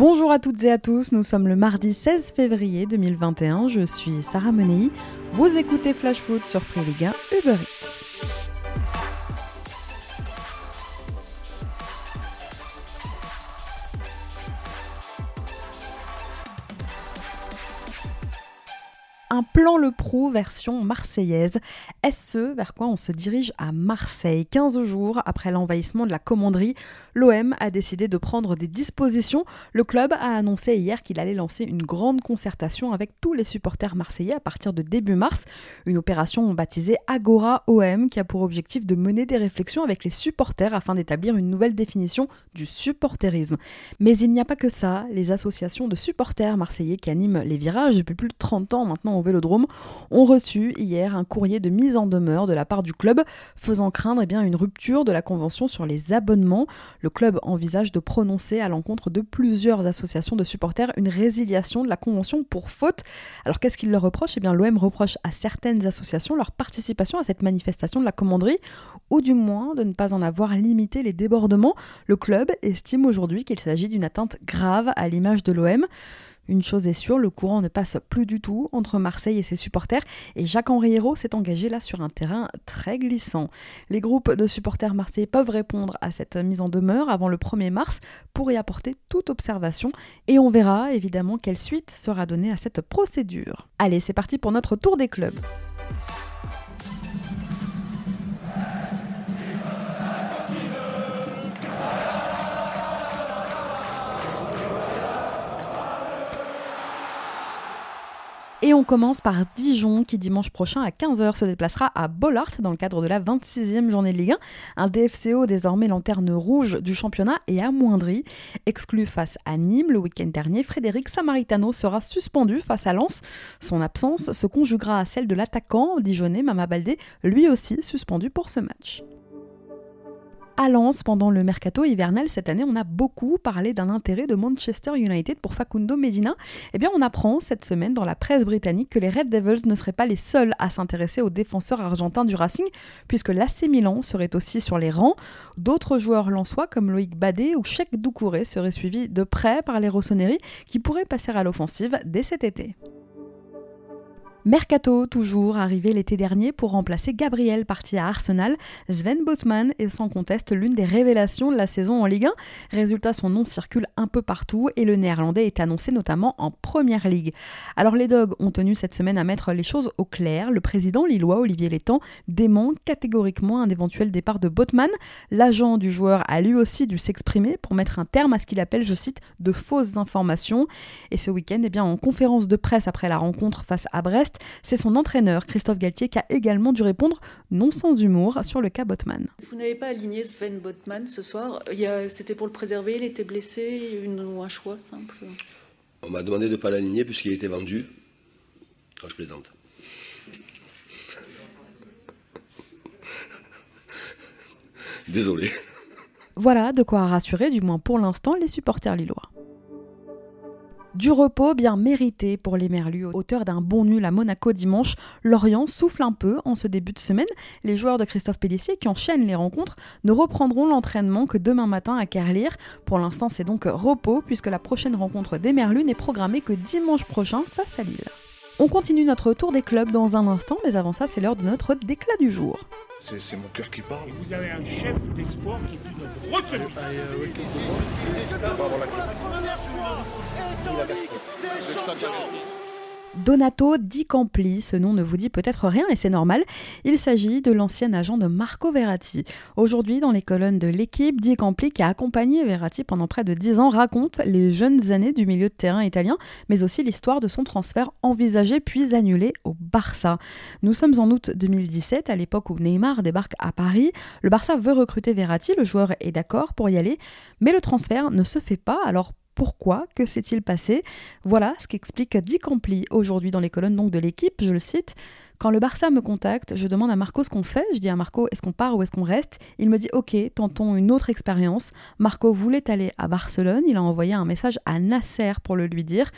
Bonjour à toutes et à tous, nous sommes le mardi 16 février 2021, je suis Sarah Menei, vous écoutez Flash Foot sur Free Ligue 1 Uber. Plan Le Pro version marseillaise. Est-ce ce vers quoi on se dirige à Marseille 15 jours après l'envahissement de la commanderie, l'OM a décidé de prendre des dispositions. Le club a annoncé hier qu'il allait lancer une grande concertation avec tous les supporters marseillais à partir de début mars. Une opération baptisée Agora OM qui a pour objectif de mener des réflexions avec les supporters afin d'établir une nouvelle définition du supporterisme. Mais il n'y a pas que ça. Les associations de supporters marseillais qui animent les virages depuis plus de 30 ans maintenant au Vélodrome ont reçu hier un courrier de mise en demeure de la part du club faisant craindre eh bien, une rupture de la convention sur les abonnements. Le club envisage de prononcer à l'encontre de plusieurs associations de supporters une résiliation de la convention pour faute. Alors qu'est-ce qu'il leur reproche Eh bien l'OM reproche à certaines associations leur participation à cette manifestation de la commanderie ou du moins de ne pas en avoir limité les débordements. Le club estime aujourd'hui qu'il s'agit d'une atteinte grave à l'image de l'OM. Une chose est sûre, le courant ne passe plus du tout entre Marseille et ses supporters et Jacques-Henri s'est engagé là sur un terrain très glissant. Les groupes de supporters marseillais peuvent répondre à cette mise en demeure avant le 1er mars pour y apporter toute observation et on verra évidemment quelle suite sera donnée à cette procédure. Allez, c'est parti pour notre tour des clubs. Et on commence par Dijon qui dimanche prochain à 15h se déplacera à Bollard dans le cadre de la 26e journée de Ligue 1. Un DFCO désormais lanterne rouge du championnat et amoindri. Exclu face à Nîmes le week-end dernier, Frédéric Samaritano sera suspendu face à Lens. Son absence se conjuguera à celle de l'attaquant dijonnais Mama Baldé, lui aussi suspendu pour ce match à Lens pendant le mercato hivernal cette année, on a beaucoup parlé d'un intérêt de Manchester United pour Facundo Medina. Eh bien, on apprend cette semaine dans la presse britannique que les Red Devils ne seraient pas les seuls à s'intéresser aux défenseurs argentins du Racing, puisque l'AC Milan serait aussi sur les rangs. D'autres joueurs lensois comme Loïc Badé ou Cheikh Doucouré seraient suivis de près par les Rossoneri qui pourraient passer à l'offensive dès cet été. Mercato, toujours arrivé l'été dernier pour remplacer Gabriel parti à Arsenal. Sven Botman est sans conteste l'une des révélations de la saison en Ligue 1. Résultat, son nom circule un peu partout et le néerlandais est annoncé notamment en première ligue. Alors les Dogs ont tenu cette semaine à mettre les choses au clair. Le président lillois Olivier Létang dément catégoriquement un éventuel départ de Botman. L'agent du joueur a lui aussi dû s'exprimer pour mettre un terme à ce qu'il appelle, je cite, de fausses informations. Et ce week-end, eh en conférence de presse après la rencontre face à Brest, c'est son entraîneur, Christophe Galtier, qui a également dû répondre, non sans humour, sur le cas Botman. Vous n'avez pas aligné Sven Botman ce soir? C'était pour le préserver, il était blessé, une, un choix simple? On m'a demandé de ne pas l'aligner puisqu'il était vendu. Oh, je plaisante. Désolé. Voilà de quoi rassurer, du moins pour l'instant, les supporters lillois. Du repos bien mérité pour les Merlus. Auteur d'un bon nul à Monaco dimanche, Lorient souffle un peu en ce début de semaine. Les joueurs de Christophe Pellissier qui enchaînent les rencontres ne reprendront l'entraînement que demain matin à Carlire. Pour l'instant, c'est donc repos puisque la prochaine rencontre des Merlus n'est programmée que dimanche prochain face à Lille. On continue notre tour des clubs dans un instant, mais avant ça, c'est l'heure de notre déclat du jour. C'est mon cœur qui parle. vous avez un chef d'espoir qui fait une grosse Donato Di Campli, ce nom ne vous dit peut-être rien et c'est normal. Il s'agit de l'ancien agent de Marco Verratti. Aujourd'hui, dans les colonnes de l'équipe, Di Campli, qui a accompagné Verratti pendant près de 10 ans, raconte les jeunes années du milieu de terrain italien, mais aussi l'histoire de son transfert envisagé puis annulé au Barça. Nous sommes en août 2017, à l'époque où Neymar débarque à Paris. Le Barça veut recruter Verratti, le joueur est d'accord pour y aller, mais le transfert ne se fait pas. Alors pourquoi Que s'est-il passé? Voilà ce qu'explique Dick Ampli aujourd'hui dans les colonnes donc de l'équipe, je le cite. Quand le Barça me contacte, je demande à Marco ce qu'on fait. Je dis à Marco, est-ce qu'on part ou est-ce qu'on reste? Il me dit, ok, tentons une autre expérience. Marco voulait aller à Barcelone. Il a envoyé un message à Nasser pour le lui dire.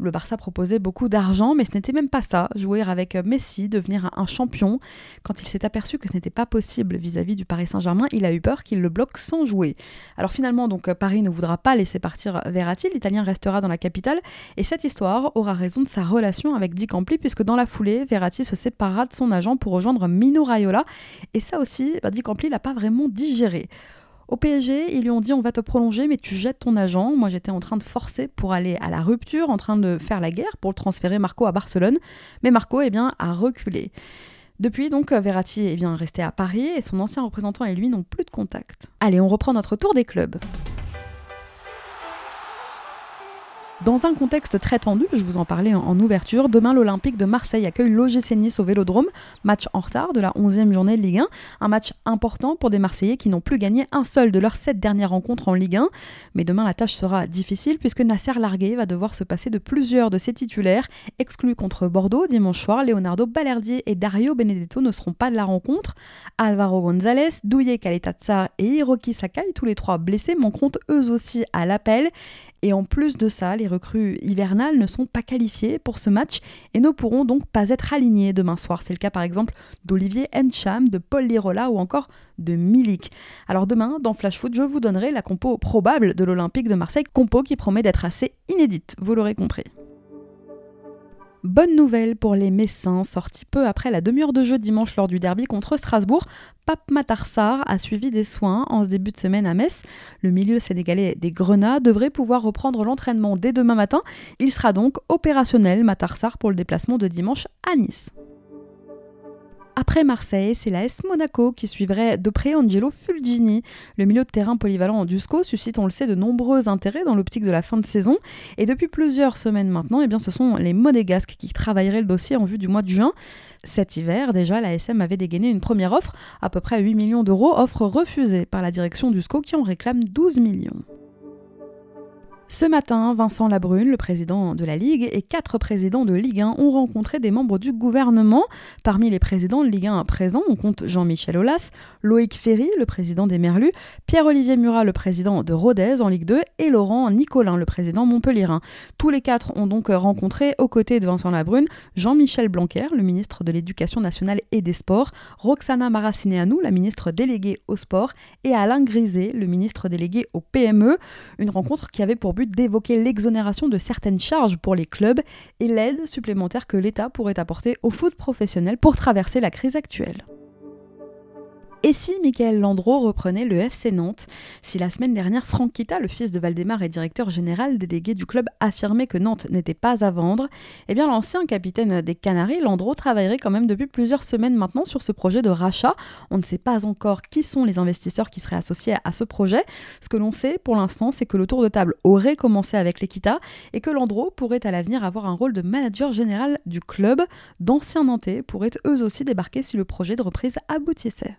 Le Barça proposait beaucoup d'argent, mais ce n'était même pas ça. Jouer avec Messi, devenir un champion. Quand il s'est aperçu que ce n'était pas possible vis-à-vis du Paris Saint-Germain, il a eu peur qu'il le bloque sans jouer. Alors finalement, donc Paris ne voudra pas laisser partir Verratti. L'Italien restera dans la capitale. Et cette histoire aura raison de sa relation avec Di Campli, puisque dans la foulée, Verratti se séparera de son agent pour rejoindre Mino Raiola. Et ça aussi, bah, Di Campli l'a pas vraiment digéré. Au PSG, ils lui ont dit on va te prolonger, mais tu jettes ton agent. Moi, j'étais en train de forcer pour aller à la rupture, en train de faire la guerre pour transférer Marco à Barcelone. Mais Marco, eh bien, a reculé. Depuis, donc, Verratti est bien resté à Paris et son ancien représentant et lui n'ont plus de contact. Allez, on reprend notre tour des clubs. Dans un contexte très tendu, je vous en parlais en ouverture, demain l'Olympique de Marseille accueille l'OGC Nice au Vélodrome, match en retard de la 11e journée de Ligue 1, un match important pour des Marseillais qui n'ont plus gagné un seul de leurs sept dernières rencontres en Ligue 1. Mais demain la tâche sera difficile puisque Nasser Largué va devoir se passer de plusieurs de ses titulaires, exclus contre Bordeaux dimanche soir. Leonardo Balerdier et Dario Benedetto ne seront pas de la rencontre. Alvaro González, Douye Kaletatsar et Hiroki Sakai, tous les trois blessés, manqueront eux aussi à l'appel. Et en plus de ça, les recrues hivernales ne sont pas qualifiées pour ce match et ne pourront donc pas être alignées demain soir. C'est le cas par exemple d'Olivier Encham, de Paul Lirola ou encore de Milik. Alors demain, dans Flash Foot, je vous donnerai la compo probable de l'Olympique de Marseille, compo qui promet d'être assez inédite, vous l'aurez compris. Bonne nouvelle pour les Messins, sortis peu après la demi-heure de jeu dimanche lors du derby contre Strasbourg. Pape Matarsar a suivi des soins en ce début de semaine à Metz. Le milieu sénégalais des Grenats devrait pouvoir reprendre l'entraînement dès demain matin. Il sera donc opérationnel, Matarsar, pour le déplacement de dimanche à Nice. Après Marseille, c'est la S Monaco qui suivrait de près Angelo Fulgini. Le milieu de terrain polyvalent du SCO suscite, on le sait, de nombreux intérêts dans l'optique de la fin de saison. Et depuis plusieurs semaines maintenant, eh bien, ce sont les Monégasques qui travailleraient le dossier en vue du mois de juin. Cet hiver, déjà, la SM avait dégainé une première offre, à peu près 8 millions d'euros, offre refusée par la direction du SCO qui en réclame 12 millions. Ce matin, Vincent Labrune, le président de la Ligue, et quatre présidents de Ligue 1 ont rencontré des membres du gouvernement. Parmi les présidents de Ligue 1 présents, on compte Jean-Michel Aulas, Loïc Ferry, le président des Merlus, Pierre-Olivier Murat, le président de Rodez en Ligue 2, et Laurent Nicolin, le président montpellierin. Tous les quatre ont donc rencontré, aux côtés de Vincent Labrune, Jean-Michel Blanquer, le ministre de l'Éducation nationale et des Sports, Roxana Maracineanu, la ministre déléguée au sport, et Alain Griset, le ministre délégué au PME. Une rencontre qui avait pour d'évoquer l'exonération de certaines charges pour les clubs et l'aide supplémentaire que l'État pourrait apporter au foot professionnel pour traverser la crise actuelle. Et si Michael Landreau reprenait le FC Nantes Si la semaine dernière, Franck Kita, le fils de Valdemar et directeur général délégué du club, affirmait que Nantes n'était pas à vendre, eh bien l'ancien capitaine des Canaries, Landreau, travaillerait quand même depuis plusieurs semaines maintenant sur ce projet de rachat. On ne sait pas encore qui sont les investisseurs qui seraient associés à ce projet. Ce que l'on sait pour l'instant, c'est que le tour de table aurait commencé avec l'Equita et que Landreau pourrait à l'avenir avoir un rôle de manager général du club. D'anciens Nantais pourraient eux aussi débarquer si le projet de reprise aboutissait.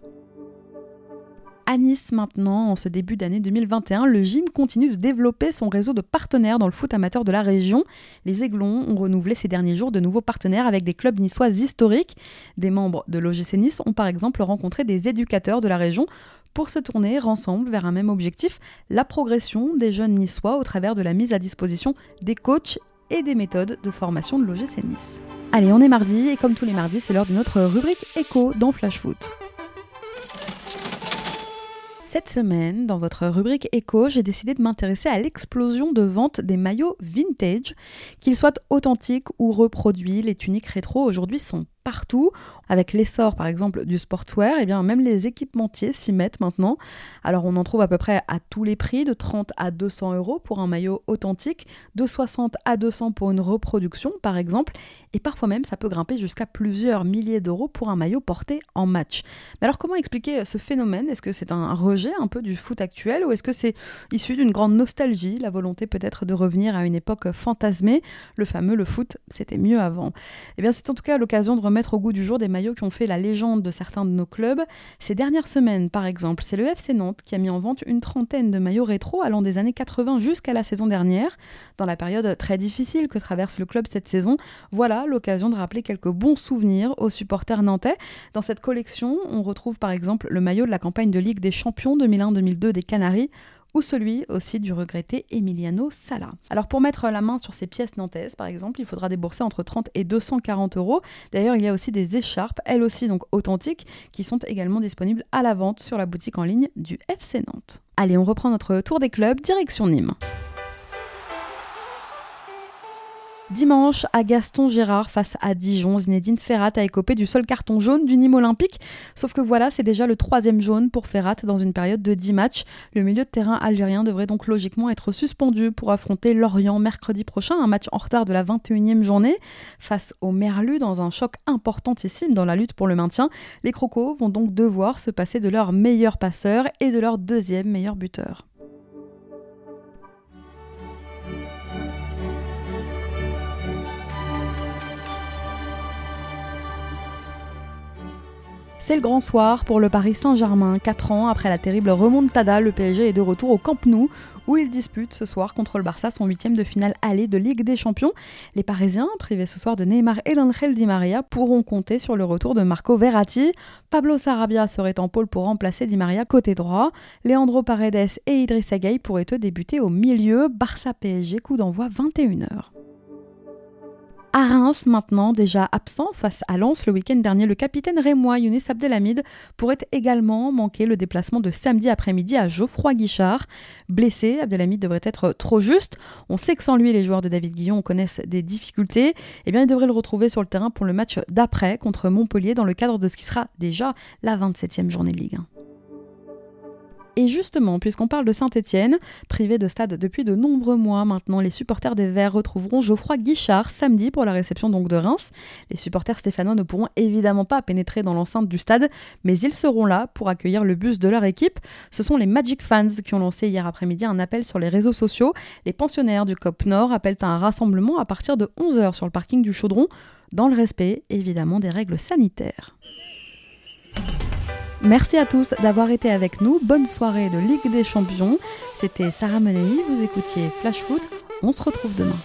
À Nice maintenant, en ce début d'année 2021, le gym continue de développer son réseau de partenaires dans le foot amateur de la région. Les Aiglons ont renouvelé ces derniers jours de nouveaux partenaires avec des clubs niçois historiques. Des membres de l'OGC Nice ont par exemple rencontré des éducateurs de la région pour se tourner ensemble vers un même objectif, la progression des jeunes niçois au travers de la mise à disposition des coachs et des méthodes de formation de l'OGC Nice. Allez, on est mardi et comme tous les mardis, c'est l'heure de notre rubrique écho dans Flash Foot. Cette semaine, dans votre rubrique écho, j'ai décidé de m'intéresser à l'explosion de vente des maillots vintage. Qu'ils soient authentiques ou reproduits, les tuniques rétro aujourd'hui sont partout. Avec l'essor, par exemple, du sportswear, et eh bien même les équipementiers s'y mettent maintenant. Alors on en trouve à peu près à tous les prix, de 30 à 200 euros pour un maillot authentique, de 60 à 200 pour une reproduction, par exemple, et parfois même ça peut grimper jusqu'à plusieurs milliers d'euros pour un maillot porté en match. Mais alors comment expliquer ce phénomène? Est-ce que c'est un rejet un peu du foot actuel ou est-ce que c'est issu d'une grande nostalgie, la volonté peut-être de revenir à une époque fantasmée, le fameux le foot, c'était mieux avant Eh bien c'est en tout cas l'occasion de remettre au goût du jour des maillots qui ont fait la légende de certains de nos clubs. Ces dernières semaines, par exemple, c'est le FC Nantes qui a mis en vente une trentaine de maillots rétro allant des années 80 jusqu'à la saison dernière. Dans la période très difficile que traverse le club cette saison, voilà l'occasion de rappeler quelques bons souvenirs aux supporters nantais. Dans cette collection, on retrouve par exemple le maillot de la campagne de Ligue des Champions 2001-2002 des Canaries ou celui aussi du regretté Emiliano Sala. Alors pour mettre la main sur ces pièces nantaises, par exemple, il faudra débourser entre 30 et 240 euros. D'ailleurs, il y a aussi des écharpes, elles aussi donc authentiques, qui sont également disponibles à la vente sur la boutique en ligne du FC Nantes. Allez, on reprend notre tour des clubs, direction Nîmes. Dimanche, à Gaston Gérard face à Dijon, Zinedine Ferrat a écopé du seul carton jaune du Nîmes Olympique. Sauf que voilà, c'est déjà le troisième jaune pour Ferrat dans une période de 10 matchs. Le milieu de terrain algérien devrait donc logiquement être suspendu pour affronter Lorient mercredi prochain, un match en retard de la 21e journée. Face au Merlu, dans un choc importantissime dans la lutte pour le maintien, les Crocos vont donc devoir se passer de leur meilleur passeur et de leur deuxième meilleur buteur. C'est le grand soir pour le Paris Saint-Germain. Quatre ans après la terrible remontada, le PSG est de retour au Camp Nou où il dispute ce soir contre le Barça son huitième de finale aller de Ligue des Champions. Les Parisiens, privés ce soir de Neymar et d'Angel Di Maria, pourront compter sur le retour de Marco Verratti. Pablo Sarabia serait en pôle pour remplacer Di Maria côté droit. Leandro Paredes et Idrissa Gueye pourraient eux débuter au milieu. Barça PSG, coup d'envoi 21h. À Reims, maintenant, déjà absent face à Lens le week-end dernier, le capitaine rémois Younes Abdelhamid pourrait également manquer le déplacement de samedi après-midi à Geoffroy Guichard. Blessé, Abdelhamid devrait être trop juste. On sait que sans lui, les joueurs de David Guillon connaissent des difficultés. Eh bien, il devrait le retrouver sur le terrain pour le match d'après contre Montpellier dans le cadre de ce qui sera déjà la 27e journée de Ligue 1. Et justement, puisqu'on parle de Saint-Etienne, privé de stade depuis de nombreux mois maintenant, les supporters des Verts retrouveront Geoffroy Guichard samedi pour la réception donc de Reims. Les supporters stéphanois ne pourront évidemment pas pénétrer dans l'enceinte du stade, mais ils seront là pour accueillir le bus de leur équipe. Ce sont les Magic Fans qui ont lancé hier après-midi un appel sur les réseaux sociaux. Les pensionnaires du COP Nord appellent à un rassemblement à partir de 11h sur le parking du Chaudron, dans le respect évidemment des règles sanitaires. Merci à tous d'avoir été avec nous. Bonne soirée de Ligue des Champions. C'était Sarah Menei, vous écoutiez Flash Foot. On se retrouve demain.